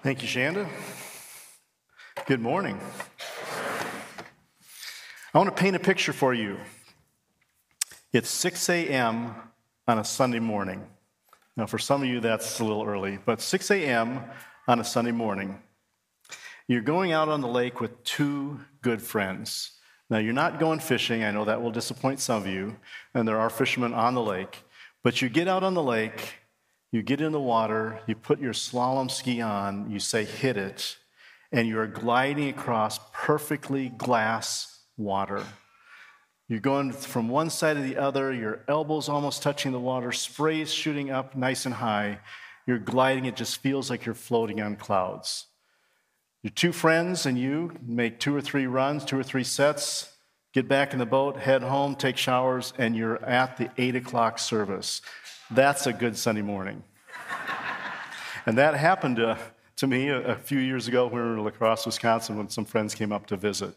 Thank you, Shanda. Good morning. I want to paint a picture for you. It's 6 a.m. on a Sunday morning. Now, for some of you, that's a little early, but 6 a.m. on a Sunday morning. You're going out on the lake with two good friends. Now, you're not going fishing. I know that will disappoint some of you, and there are fishermen on the lake. But you get out on the lake, you get in the water, you put your slalom ski on, you say, hit it, and you're gliding across perfectly glass water. You're going from one side to the other, your elbows almost touching the water, sprays shooting up nice and high. You're gliding, it just feels like you're floating on clouds. Your two friends and you make two or three runs, two or three sets, get back in the boat, head home, take showers, and you're at the eight o'clock service. That's a good Sunday morning. and that happened to, to me a, a, few years ago when we were in La Crosse, Wisconsin, when some friends came up to visit.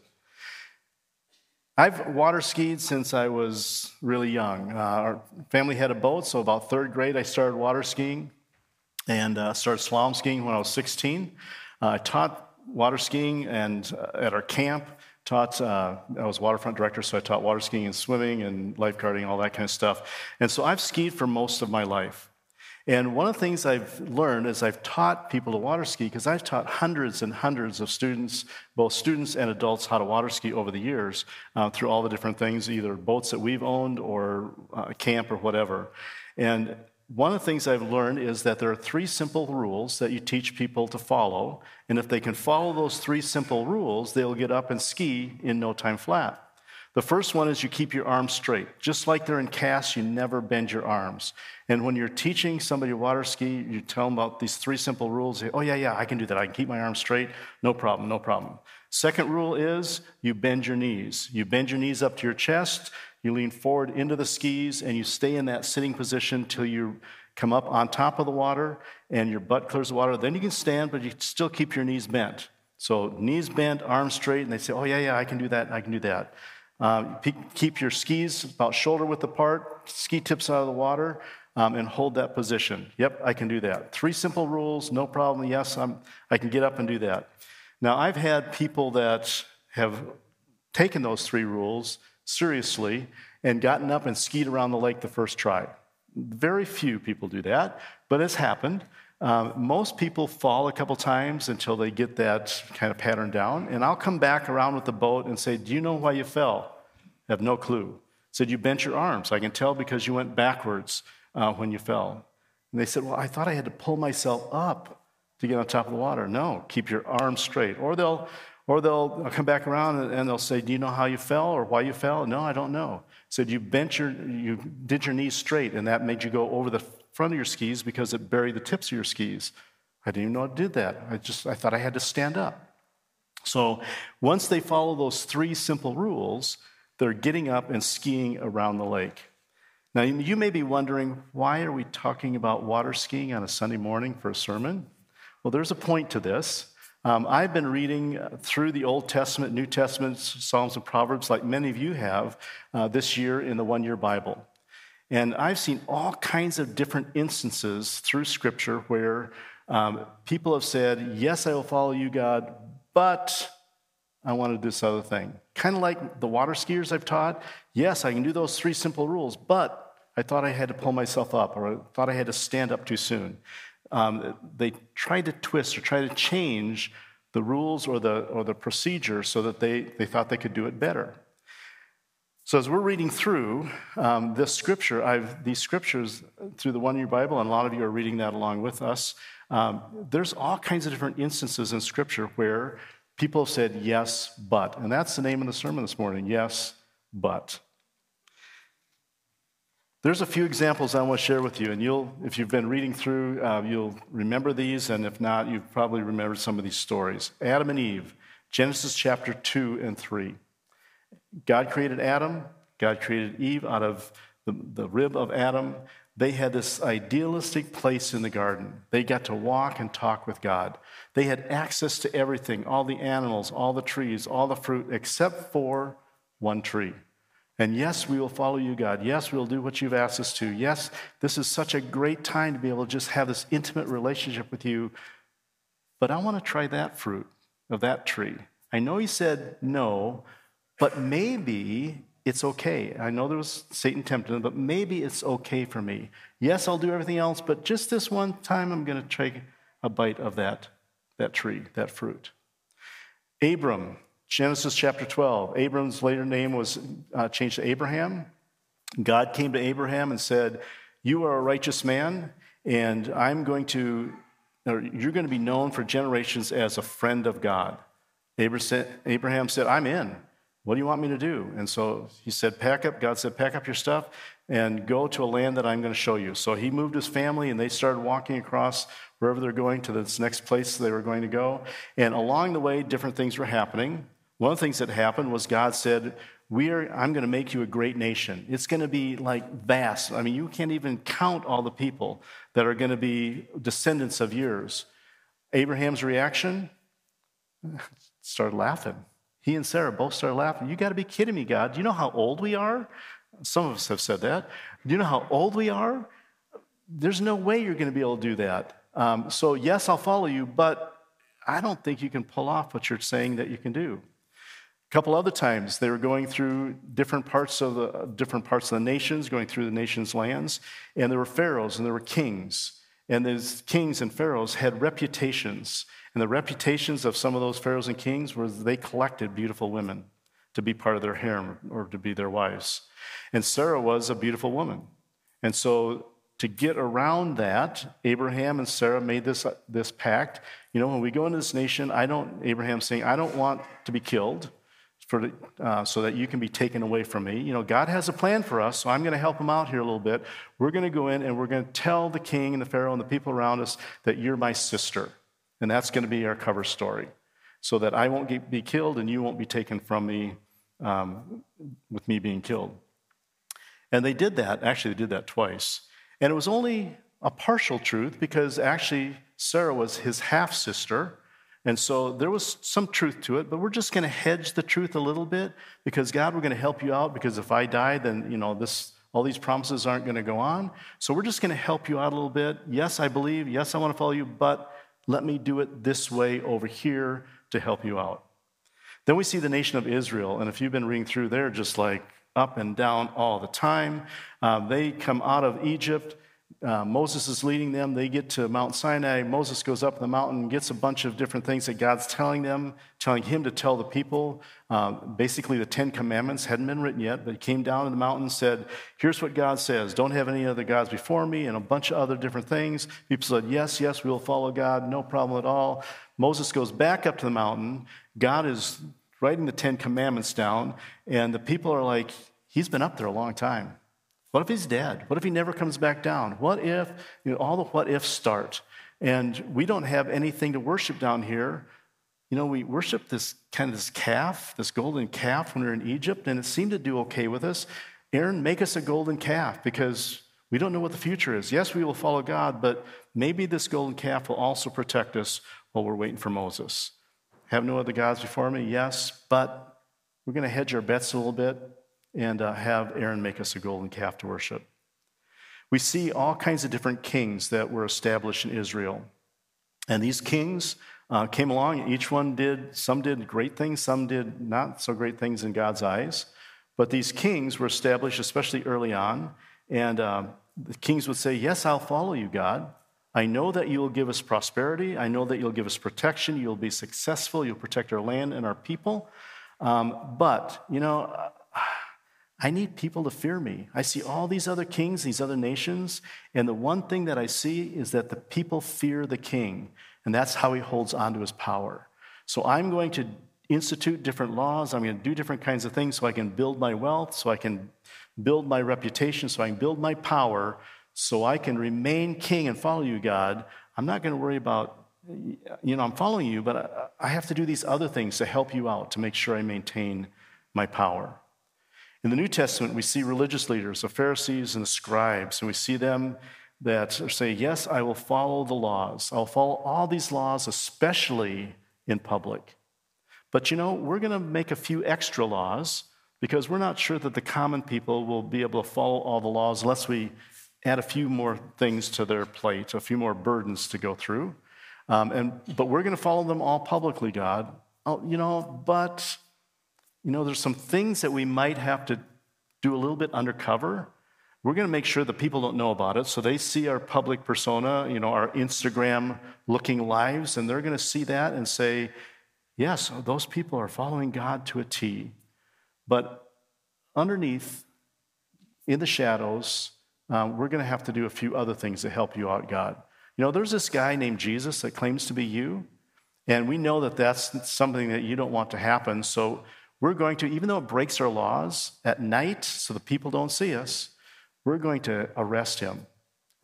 I've water skied since I was really young. Uh, our family had a boat, so about third grade, I started water skiing and uh, started slalom skiing when I was 16. Uh, I taught water skiing and uh, at our camp taught uh, i was waterfront director so i taught water skiing and swimming and lifeguarding all that kind of stuff. And so i've skied for most of my life. And one of the things i've learned is i've taught people to water ski because i've taught hundreds and hundreds of students both students and adults how to water ski over the years uh, through all the different things either boats that we've owned or uh, camp or whatever. And one of the things I've learned is that there are three simple rules that you teach people to follow. And if they can follow those three simple rules, they'll get up and ski in no time flat. The first one is you keep your arms straight. Just like they're in cast, you never bend your arms. And when you're teaching somebody to water ski, you tell them about these three simple rules. Say, oh, yeah, yeah, I can do that. I can keep my arms straight. No problem, no problem. Second rule is you bend your knees. You bend your knees up to your chest. You lean forward into the skis and you stay in that sitting position till you come up on top of the water and your butt clears the water. Then you can stand, but you still keep your knees bent. So knees bent, arms straight, and they say, "Oh yeah, yeah, I can do that. I can do that." Um, keep your skis about shoulder width apart, ski tips out of the water, um, and hold that position. Yep, I can do that. Three simple rules, no problem. Yes, I'm, I can get up and do that. Now I've had people that have taken those three rules seriously and gotten up and skied around the lake the first try. Very few people do that, but it's happened. Um, most people fall a couple times until they get that kind of pattern down. And I'll come back around with the boat and say, Do you know why you fell? I have no clue. Said, You bent your arms. I can tell because you went backwards uh, when you fell. And they said, Well, I thought I had to pull myself up to get on top of the water. No, keep your arms straight. Or they'll or they'll come back around and they'll say, Do you know how you fell or why you fell? No, I don't know. Said you bent your, you did your knees straight, and that made you go over the front of your skis because it buried the tips of your skis. I didn't even know it did that. I just I thought I had to stand up. So once they follow those three simple rules, they're getting up and skiing around the lake. Now you may be wondering, why are we talking about water skiing on a Sunday morning for a sermon? Well, there's a point to this. Um, I've been reading through the Old Testament, New Testament, Psalms, and Proverbs, like many of you have uh, this year in the one year Bible. And I've seen all kinds of different instances through Scripture where um, people have said, Yes, I will follow you, God, but I want to do this other thing. Kind of like the water skiers I've taught. Yes, I can do those three simple rules, but I thought I had to pull myself up or I thought I had to stand up too soon um, they tried to twist or try to change the rules or the, or the procedure so that they, they thought they could do it better. So, as we're reading through um, this scripture, I've, these scriptures through the One Year Bible, and a lot of you are reading that along with us, um, there's all kinds of different instances in scripture where people have said yes, but. And that's the name of the sermon this morning yes, but. There's a few examples I want to share with you, and you'll, if you've been reading through, uh, you'll remember these, and if not, you've probably remembered some of these stories. Adam and Eve, Genesis chapter 2 and 3. God created Adam, God created Eve out of the, the rib of Adam. They had this idealistic place in the garden. They got to walk and talk with God. They had access to everything all the animals, all the trees, all the fruit, except for one tree. And yes, we will follow you, God. Yes, we'll do what you've asked us to. Yes, this is such a great time to be able to just have this intimate relationship with you. but I want to try that fruit of that tree. I know he said no, but maybe it's okay. I know there was Satan tempted him, but maybe it's okay for me. Yes, I'll do everything else, but just this one time I'm going to take a bite of that, that tree, that fruit. Abram, Genesis chapter 12. Abram's later name was uh, changed to Abraham. God came to Abraham and said, You are a righteous man, and I'm going to, you're going to be known for generations as a friend of God. Abraham said, I'm in. What do you want me to do? And so he said, Pack up. God said, Pack up your stuff and go to a land that I'm going to show you. So he moved his family and they started walking across wherever they're going to this next place they were going to go. And along the way, different things were happening. One of the things that happened was God said, we are, I'm going to make you a great nation. It's going to be like vast. I mean, you can't even count all the people that are going to be descendants of yours. Abraham's reaction started laughing. He and Sarah both started laughing. You got to be kidding me, God. Do you know how old we are? Some of us have said that. Do you know how old we are? There's no way you're going to be able to do that. Um, so, yes, I'll follow you, but I don't think you can pull off what you're saying that you can do. Couple other times, they were going through different parts of the different parts of the nations, going through the nation's lands, and there were pharaohs and there were kings, and these kings and pharaohs had reputations and the reputations of some of those pharaohs and kings were they collected beautiful women to be part of their harem or to be their wives. And Sarah was a beautiful woman. And so to get around that, Abraham and Sarah made this, this pact. You know, when we go into this nation, I don't, Abraham saying, I don't want to be killed for, uh, so that you can be taken away from me. You know, God has a plan for us, so I'm going to help him out here a little bit. We're going to go in and we're going to tell the king and the Pharaoh and the people around us that you're my sister. And that's going to be our cover story so that I won't get, be killed and you won't be taken from me um, with me being killed. And they did that. Actually, they did that twice. And it was only a partial truth because actually Sarah was his half sister. And so there was some truth to it, but we're just going to hedge the truth a little bit because God, we're going to help you out because if I die, then, you know, this, all these promises aren't going to go on. So we're just going to help you out a little bit. Yes, I believe. Yes, I want to follow you, but let me do it this way over here to help you out. Then we see the nation of Israel, and if you've been reading through, they're just like up and down all the time. Uh, they come out of Egypt uh, Moses is leading them. They get to Mount Sinai. Moses goes up the mountain, gets a bunch of different things that God's telling them, telling him to tell the people. Uh, basically, the Ten Commandments hadn't been written yet, but he came down to the mountain and said, Here's what God says don't have any other gods before me, and a bunch of other different things. People said, Yes, yes, we'll follow God, no problem at all. Moses goes back up to the mountain. God is writing the Ten Commandments down, and the people are like, He's been up there a long time. What if he's dead? What if he never comes back down? What if, you know, all the what ifs start? And we don't have anything to worship down here. You know, we worship this kind of this calf, this golden calf when we are in Egypt, and it seemed to do okay with us. Aaron, make us a golden calf because we don't know what the future is. Yes, we will follow God, but maybe this golden calf will also protect us while we're waiting for Moses. Have no other gods before me? Yes, but we're going to hedge our bets a little bit and uh, have Aaron make us a golden calf to worship. We see all kinds of different kings that were established in Israel. And these kings uh, came along, each one did, some did great things, some did not so great things in God's eyes. But these kings were established, especially early on. And uh, the kings would say, Yes, I'll follow you, God. I know that you will give us prosperity. I know that you'll give us protection. You'll be successful. You'll protect our land and our people. Um, but, you know, I need people to fear me. I see all these other kings, these other nations, and the one thing that I see is that the people fear the king, and that's how he holds on to his power. So I'm going to institute different laws. I'm going to do different kinds of things so I can build my wealth, so I can build my reputation, so I can build my power, so I can remain king and follow you, God. I'm not going to worry about, you know, I'm following you, but I have to do these other things to help you out, to make sure I maintain my power. In the New Testament, we see religious leaders, the Pharisees and the scribes, and we see them that say, Yes, I will follow the laws. I'll follow all these laws, especially in public. But you know, we're going to make a few extra laws because we're not sure that the common people will be able to follow all the laws unless we add a few more things to their plate, a few more burdens to go through. Um, and, but we're going to follow them all publicly, God. Oh, you know, but, you know, there's some things that we might have to do a little bit undercover. We're going to make sure that people don't know about it. So they see our public persona, you know, our Instagram looking lives, and they're going to see that and say, yes, those people are following God to a T. But underneath, in the shadows, um, we're going to have to do a few other things to help you out, God. You know, there's this guy named Jesus that claims to be you, and we know that that's something that you don't want to happen. So we're going to, even though it breaks our laws at night so the people don't see us, we're going to arrest him.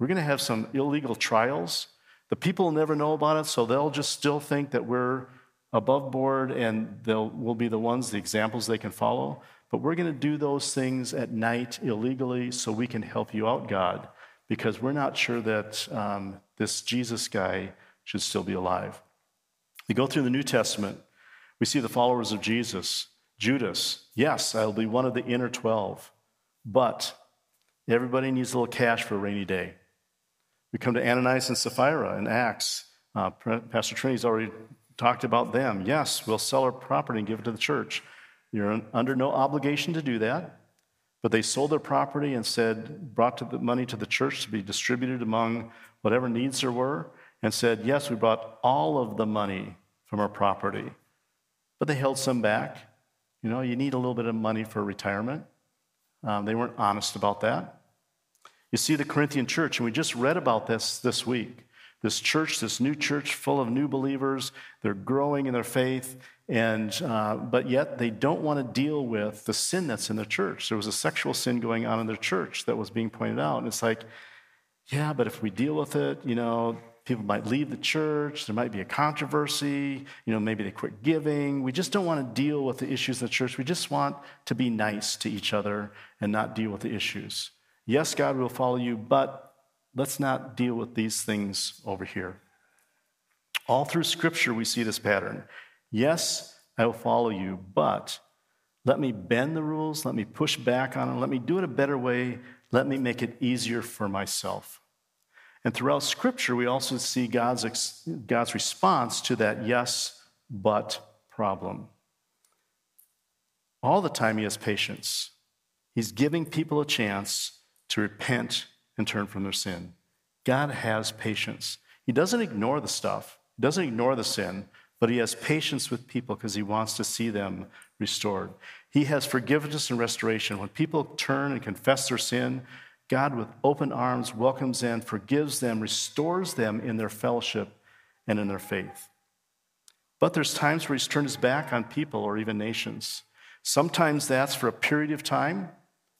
We're going to have some illegal trials. The people will never know about it, so they'll just still think that we're above board and they'll, we'll be the ones, the examples they can follow. But we're going to do those things at night illegally so we can help you out, God, because we're not sure that um, this Jesus guy should still be alive. We go through the New Testament, we see the followers of Jesus. Judas, yes, I'll be one of the inner 12, but everybody needs a little cash for a rainy day. We come to Ananias and Sapphira in Acts. Uh, Pastor Trinity's already talked about them. Yes, we'll sell our property and give it to the church. You're under no obligation to do that. But they sold their property and said, brought the money to the church to be distributed among whatever needs there were, and said, Yes, we brought all of the money from our property. But they held some back. You know, you need a little bit of money for retirement. Um, they weren't honest about that. You see the Corinthian church, and we just read about this this week. This church, this new church full of new believers, they're growing in their faith, and, uh, but yet they don't want to deal with the sin that's in the church. There was a sexual sin going on in their church that was being pointed out. And it's like, yeah, but if we deal with it, you know, people might leave the church. There might be a controversy. You know, maybe they quit giving. We just don't want to deal with the issues of the church. We just want to be nice to each other and not deal with the issues. Yes, God will follow you, but let's not deal with these things over here. All through Scripture, we see this pattern. Yes, I will follow you, but let me bend the rules, let me push back on them, let me do it a better way, let me make it easier for myself. And throughout Scripture, we also see God's, God's response to that yes, but problem. All the time, He has patience. He's giving people a chance to repent and turn from their sin. God has patience. He doesn't ignore the stuff, He doesn't ignore the sin, but he has patience with people because he wants to see them restored. He has forgiveness and restoration. When people turn and confess their sin, God, with open arms, welcomes them, forgives them, restores them in their fellowship and in their faith. But there's times where he's turned his back on people or even nations. Sometimes that's for a period of time,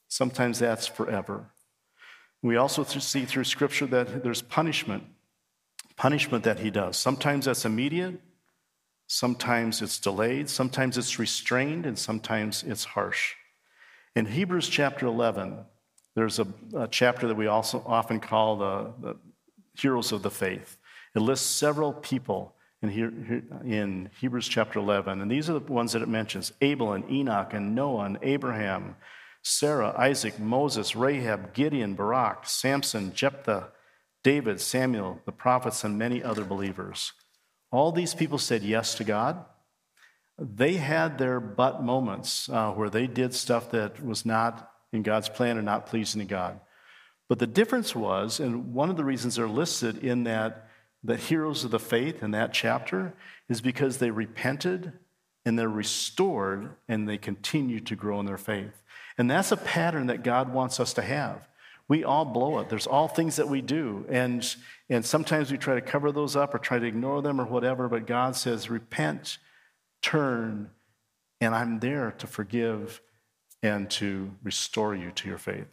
sometimes that's forever. We also see through Scripture that there's punishment, punishment that he does. Sometimes that's immediate, Sometimes it's delayed, sometimes it's restrained, and sometimes it's harsh. In Hebrews chapter 11, there's a, a chapter that we also often call the, the, heroes of the faith. It lists several people in, in Hebrews chapter 11, and these are the ones that it mentions Abel and Enoch and Noah and Abraham, Sarah, Isaac, Moses, Rahab, Gideon, Barak, Samson, Jephthah, David, Samuel, the prophets, and many other believers. All these people said yes to God. They had their but moments uh, where they did stuff that was not in God's plan or not pleasing to God. But the difference was, and one of the reasons they're listed in that, the heroes of the faith in that chapter, is because they repented and they're restored and they continue to grow in their faith. And that's a pattern that God wants us to have. We all blow it. There's all things that we do. And, and sometimes we try to cover those up or try to ignore them or whatever, but God says, repent, turn, and I'm there to forgive and to restore you to your faith.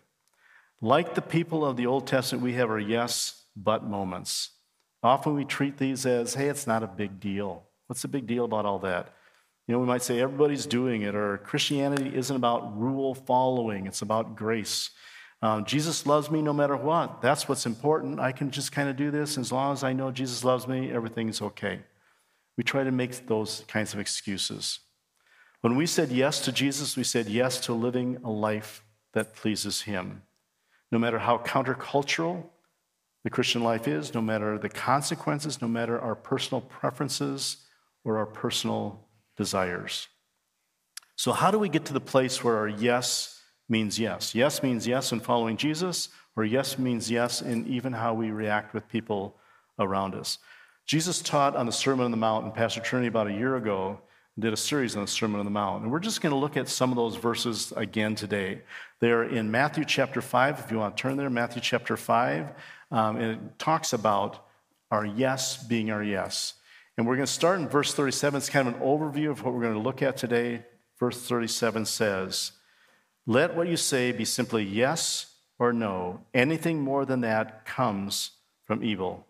Like the people of the Old Testament, we have our yes, but moments. Often we treat these as, hey, it's not a big deal. What's the big deal about all that? You know, we might say everybody's doing it, or Christianity isn't about rule following, it's about grace. Um, Jesus loves me no matter what. That's what's important. I can just kind of do this. As long as I know Jesus loves me, everything's okay. We try to make those kinds of excuses. When we said yes to Jesus, we said yes to living a life that pleases Him. No matter how countercultural the Christian life is, no matter the consequences, no matter our personal preferences or our personal desires. So, how do we get to the place where our yes means yes? Yes means yes in following Jesus, or yes means yes in even how we react with people around us. Jesus taught on the Sermon on the Mount, and Pastor Trinity about a year ago did a series on the Sermon on the Mount. And we're just going to look at some of those verses again today. They're in Matthew chapter 5, if you want to turn there, Matthew chapter 5. Um, and it talks about our yes being our yes. And we're going to start in verse 37. It's kind of an overview of what we're going to look at today. Verse 37 says, Let what you say be simply yes or no. Anything more than that comes from evil.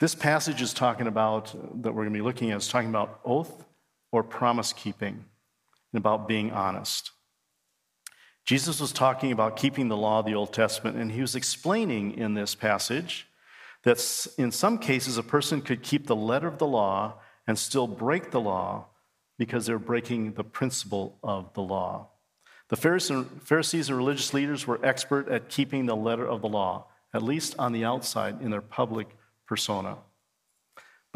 This passage is talking about, that we're going to be looking at, is talking about oath or promise keeping and about being honest. Jesus was talking about keeping the law of the Old Testament, and he was explaining in this passage that in some cases a person could keep the letter of the law and still break the law because they're breaking the principle of the law. The Pharisees and religious leaders were expert at keeping the letter of the law, at least on the outside in their public persona.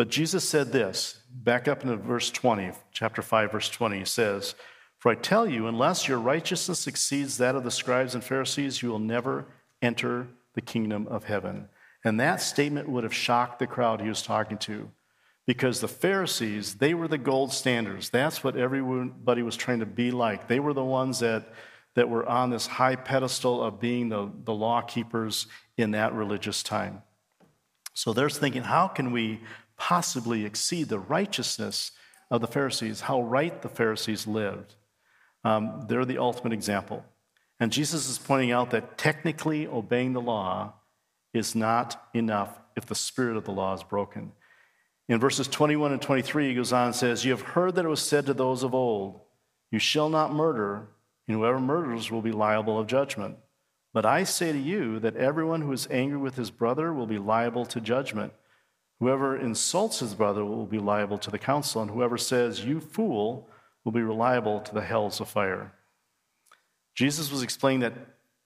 But Jesus said this, back up into verse 20, chapter 5, verse 20, he says, For I tell you, unless your righteousness exceeds that of the scribes and Pharisees, you will never enter the kingdom of heaven. And that statement would have shocked the crowd he was talking to because the Pharisees, they were the gold standards. That's what everybody was trying to be like. They were the ones that, that were on this high pedestal of being the, the law keepers in that religious time. So they're thinking, how can we possibly exceed the righteousness of the Pharisees, how right the Pharisees lived? Um, they're the ultimate example. And Jesus is pointing out that technically obeying the law is not enough if the spirit of the law is broken. In verses 21 and 23, he goes on and says, You have heard that it was said to those of old, You shall not murder, and whoever murders will be liable of judgment. But I say to you that everyone who is angry with his brother will be liable to judgment. Whoever insults his brother will be liable to the council, and whoever says, You fool, will be liable to the hells of fire. Jesus was explaining that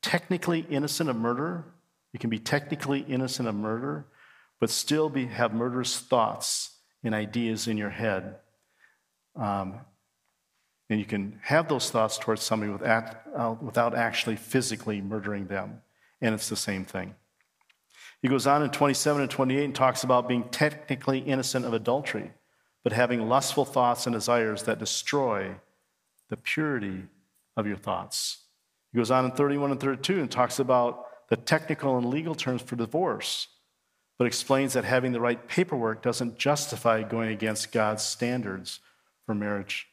technically innocent of murder, you can be technically innocent of murder, but still be, have murderous thoughts and ideas in your head. Um, and you can have those thoughts towards somebody without, uh, without actually physically murdering them. And it's the same thing. He goes on in 27 and 28 and talks about being technically innocent of adultery, but having lustful thoughts and desires that destroy the purity of your thoughts. He goes on in 31 and 32 and talks about the technical and legal terms for divorce, but explains that having the right paperwork doesn't justify going against God's standards for marriage.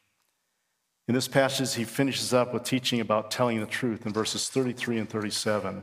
In this passage, he finishes up with teaching about telling the truth in verses 33 and 37.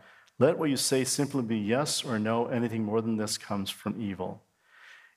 Let what you say simply be yes or no. Anything more than this comes from evil.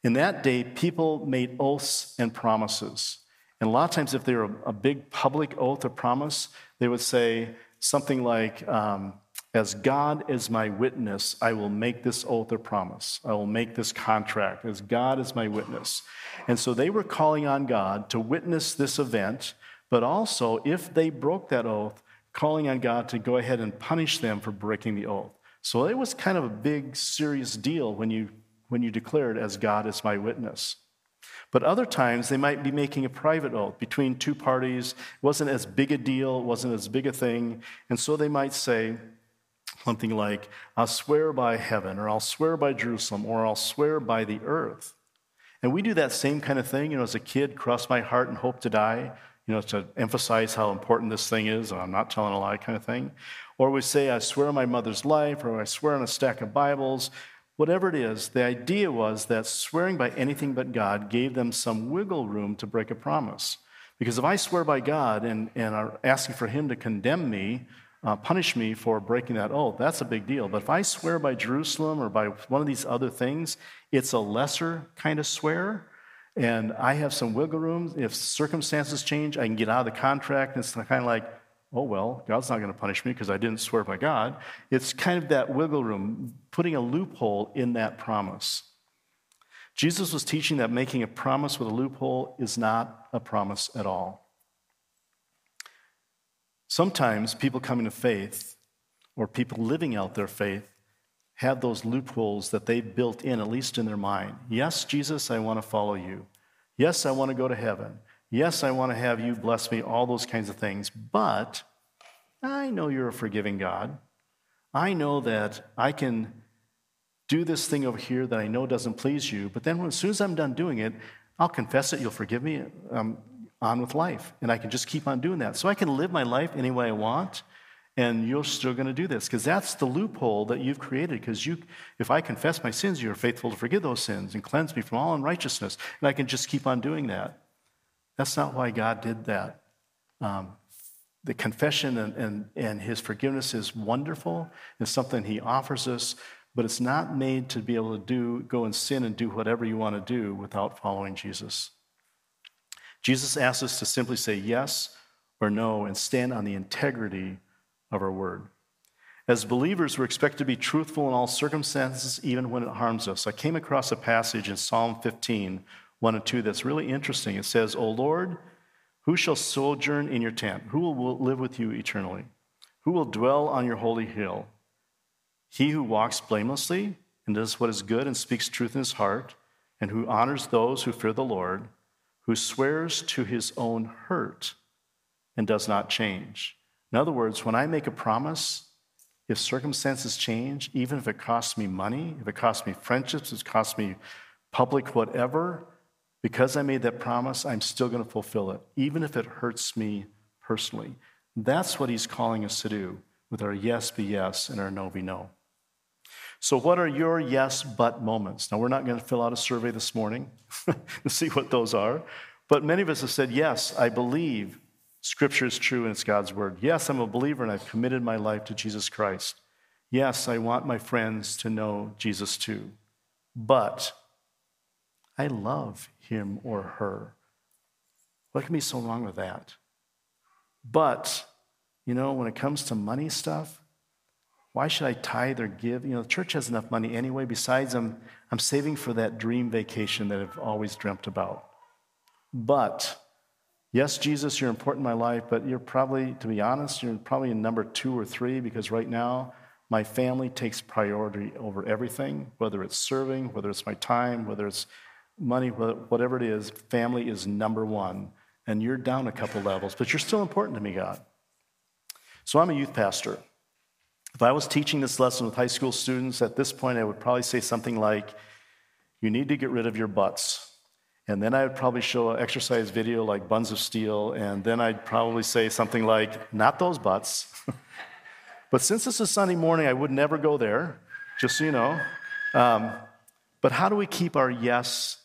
In that day, people made oaths and promises. And a lot of times, if they were a big public oath or promise, they would say something like, um, As God is my witness, I will make this oath or promise. I will make this contract. As God is my witness. And so they were calling on God to witness this event, but also, if they broke that oath, calling on God to go ahead and punish them for breaking the oath. So it was kind of a big, serious deal when you, when you declared, as God is my witness. But other times, they might be making a private oath between two parties. It wasn't as big a deal, it wasn't as big a thing. And so they might say something like, I'll swear by heaven, or I'll swear by Jerusalem, or I'll swear by the earth. And we do that same kind of thing. You know, as a kid, cross my heart and hope to die you know, to emphasize how important this thing is, and I'm not telling a lie kind of thing. Or we say, I swear on my mother's life, or I swear on a stack of Bibles. Whatever it is, the idea was that swearing by anything but God gave them some wiggle room to break a promise. Because if I swear by God and, and are asking for Him to condemn me, uh, punish me for breaking that oath, that's a big deal. But if I swear by Jerusalem or by one of these other things, it's a lesser kind of swear And I have some wiggle room. If circumstances change, I can get out of the contract. And it's kind of like, oh, well, God's not going to punish me because I didn't swear by God. It's kind of that wiggle room, putting a loophole in that promise. Jesus was teaching that making a promise with a loophole is not a promise at all. Sometimes people coming to faith or people living out their faith have those loopholes that they built in, at least in their mind. Yes, Jesus, I want to follow you. Yes, I want to go to heaven. Yes, I want to have you bless me, all those kinds of things. But I know you're a forgiving God. I know that I can do this thing over here that I know doesn't please you, but then as soon as I'm done doing it, I'll confess it, you'll forgive me, I'm on with life. And I can just keep on doing that. So I can live my life any way I want and you're still going to do this because that's the loophole that you've created because you if i confess my sins you are faithful to forgive those sins and cleanse me from all unrighteousness and i can just keep on doing that. That's not why god did that. Um, the confession and, and, and his forgiveness is wonderful it's something he offers us but it's not made to be able to do go and sin and do whatever you want to do without following jesus. Jesus asks us to simply say yes or no and stand on the integrity of our word. As believers, we're expected to be truthful in all circumstances, even when it harms us. I came across a passage in Psalm 15, 1 and 2, that's really interesting. It says, O Lord, who shall sojourn in your tent? Who will live with you eternally? Who will dwell on your holy hill? He who walks blamelessly and does what is good and speaks truth in his heart, and who honors those who fear the Lord, who swears to his own hurt and does not change. In other words, when I make a promise, if circumstances change, even if it costs me money, if it costs me friendships, if it costs me public whatever, because I made that promise, I'm still going to fulfill it, even if it hurts me personally. That's what he's calling us to do with our yes be yes and our no be no. So, what are your yes but moments? Now, we're not going to fill out a survey this morning to see what those are, but many of us have said, Yes, I believe Scripture is true and it's God's word. Yes, I'm a believer and I've committed my life to Jesus Christ. Yes, I want my friends to know Jesus too. But I love him or her. What can be so wrong with that? But, you know, when it comes to money stuff, why should I tithe or give? You know, the church has enough money anyway. Besides, I'm, I'm saving for that dream vacation that I've always dreamt about. But Yes, Jesus, you're important in my life, but you're probably, to be honest, you're probably in number two or three because right now my family takes priority over everything, whether it's serving, whether it's my time, whether it's money, whatever it is, family is number one. And you're down a couple levels, but you're still important to me, God. So I'm a youth pastor. If I was teaching this lesson with high school students at this point, I would probably say something like, You need to get rid of your butts. And then I would probably show an exercise video like Buns of Steel, and then I'd probably say something like, Not those butts. but since this is Sunday morning, I would never go there, just so you know. Um, but how do we keep our yes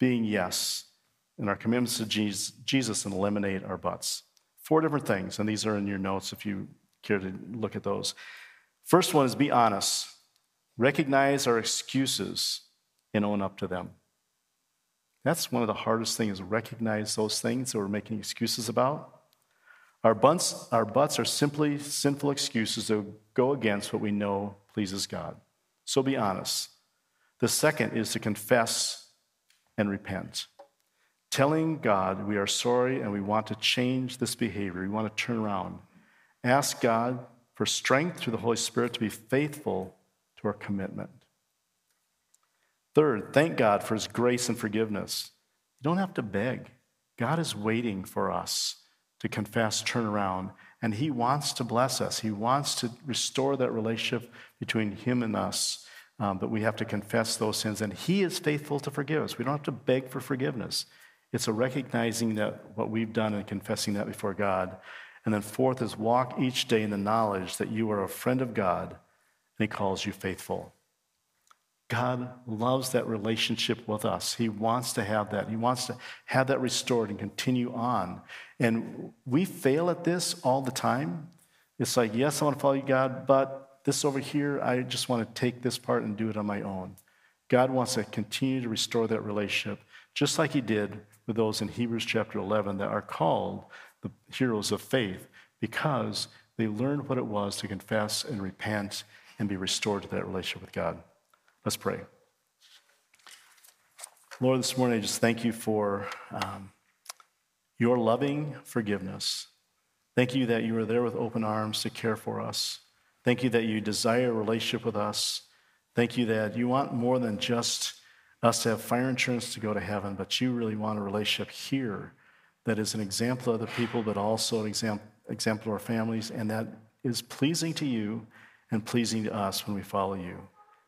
being yes and our commitments to Jesus and eliminate our butts? Four different things, and these are in your notes if you care to look at those. First one is be honest, recognize our excuses and own up to them. That's one of the hardest things, recognize those things that we're making excuses about. Our butts, our butts are simply sinful excuses that go against what we know pleases God. So be honest. The second is to confess and repent. Telling God we are sorry and we want to change this behavior, we want to turn around. Ask God for strength through the Holy Spirit to be faithful to our commitment. Third, thank God for his grace and forgiveness. You don't have to beg. God is waiting for us to confess, turn around, and he wants to bless us. He wants to restore that relationship between him and us. Um, but we have to confess those sins, and he is faithful to forgive us. We don't have to beg for forgiveness. It's a recognizing that what we've done and confessing that before God. And then fourth is walk each day in the knowledge that you are a friend of God and he calls you faithful. God loves that relationship with us. He wants to have that. He wants to have that restored and continue on. And we fail at this all the time. It's like, yes, I want to follow you, God, but this over here, I just want to take this part and do it on my own. God wants to continue to restore that relationship, just like he did with those in Hebrews chapter 11 that are called the heroes of faith because they learned what it was to confess and repent and be restored to that relationship with God. Let's pray. Lord, this morning I just thank you for um, your loving forgiveness. Thank you that you are there with open arms to care for us. Thank you that you desire a relationship with us. Thank you that you want more than just us to have fire insurance to go to heaven, but you really want a relationship here that is an example of the people, but also an example, example of our families, and that is pleasing to you and pleasing to us when we follow you.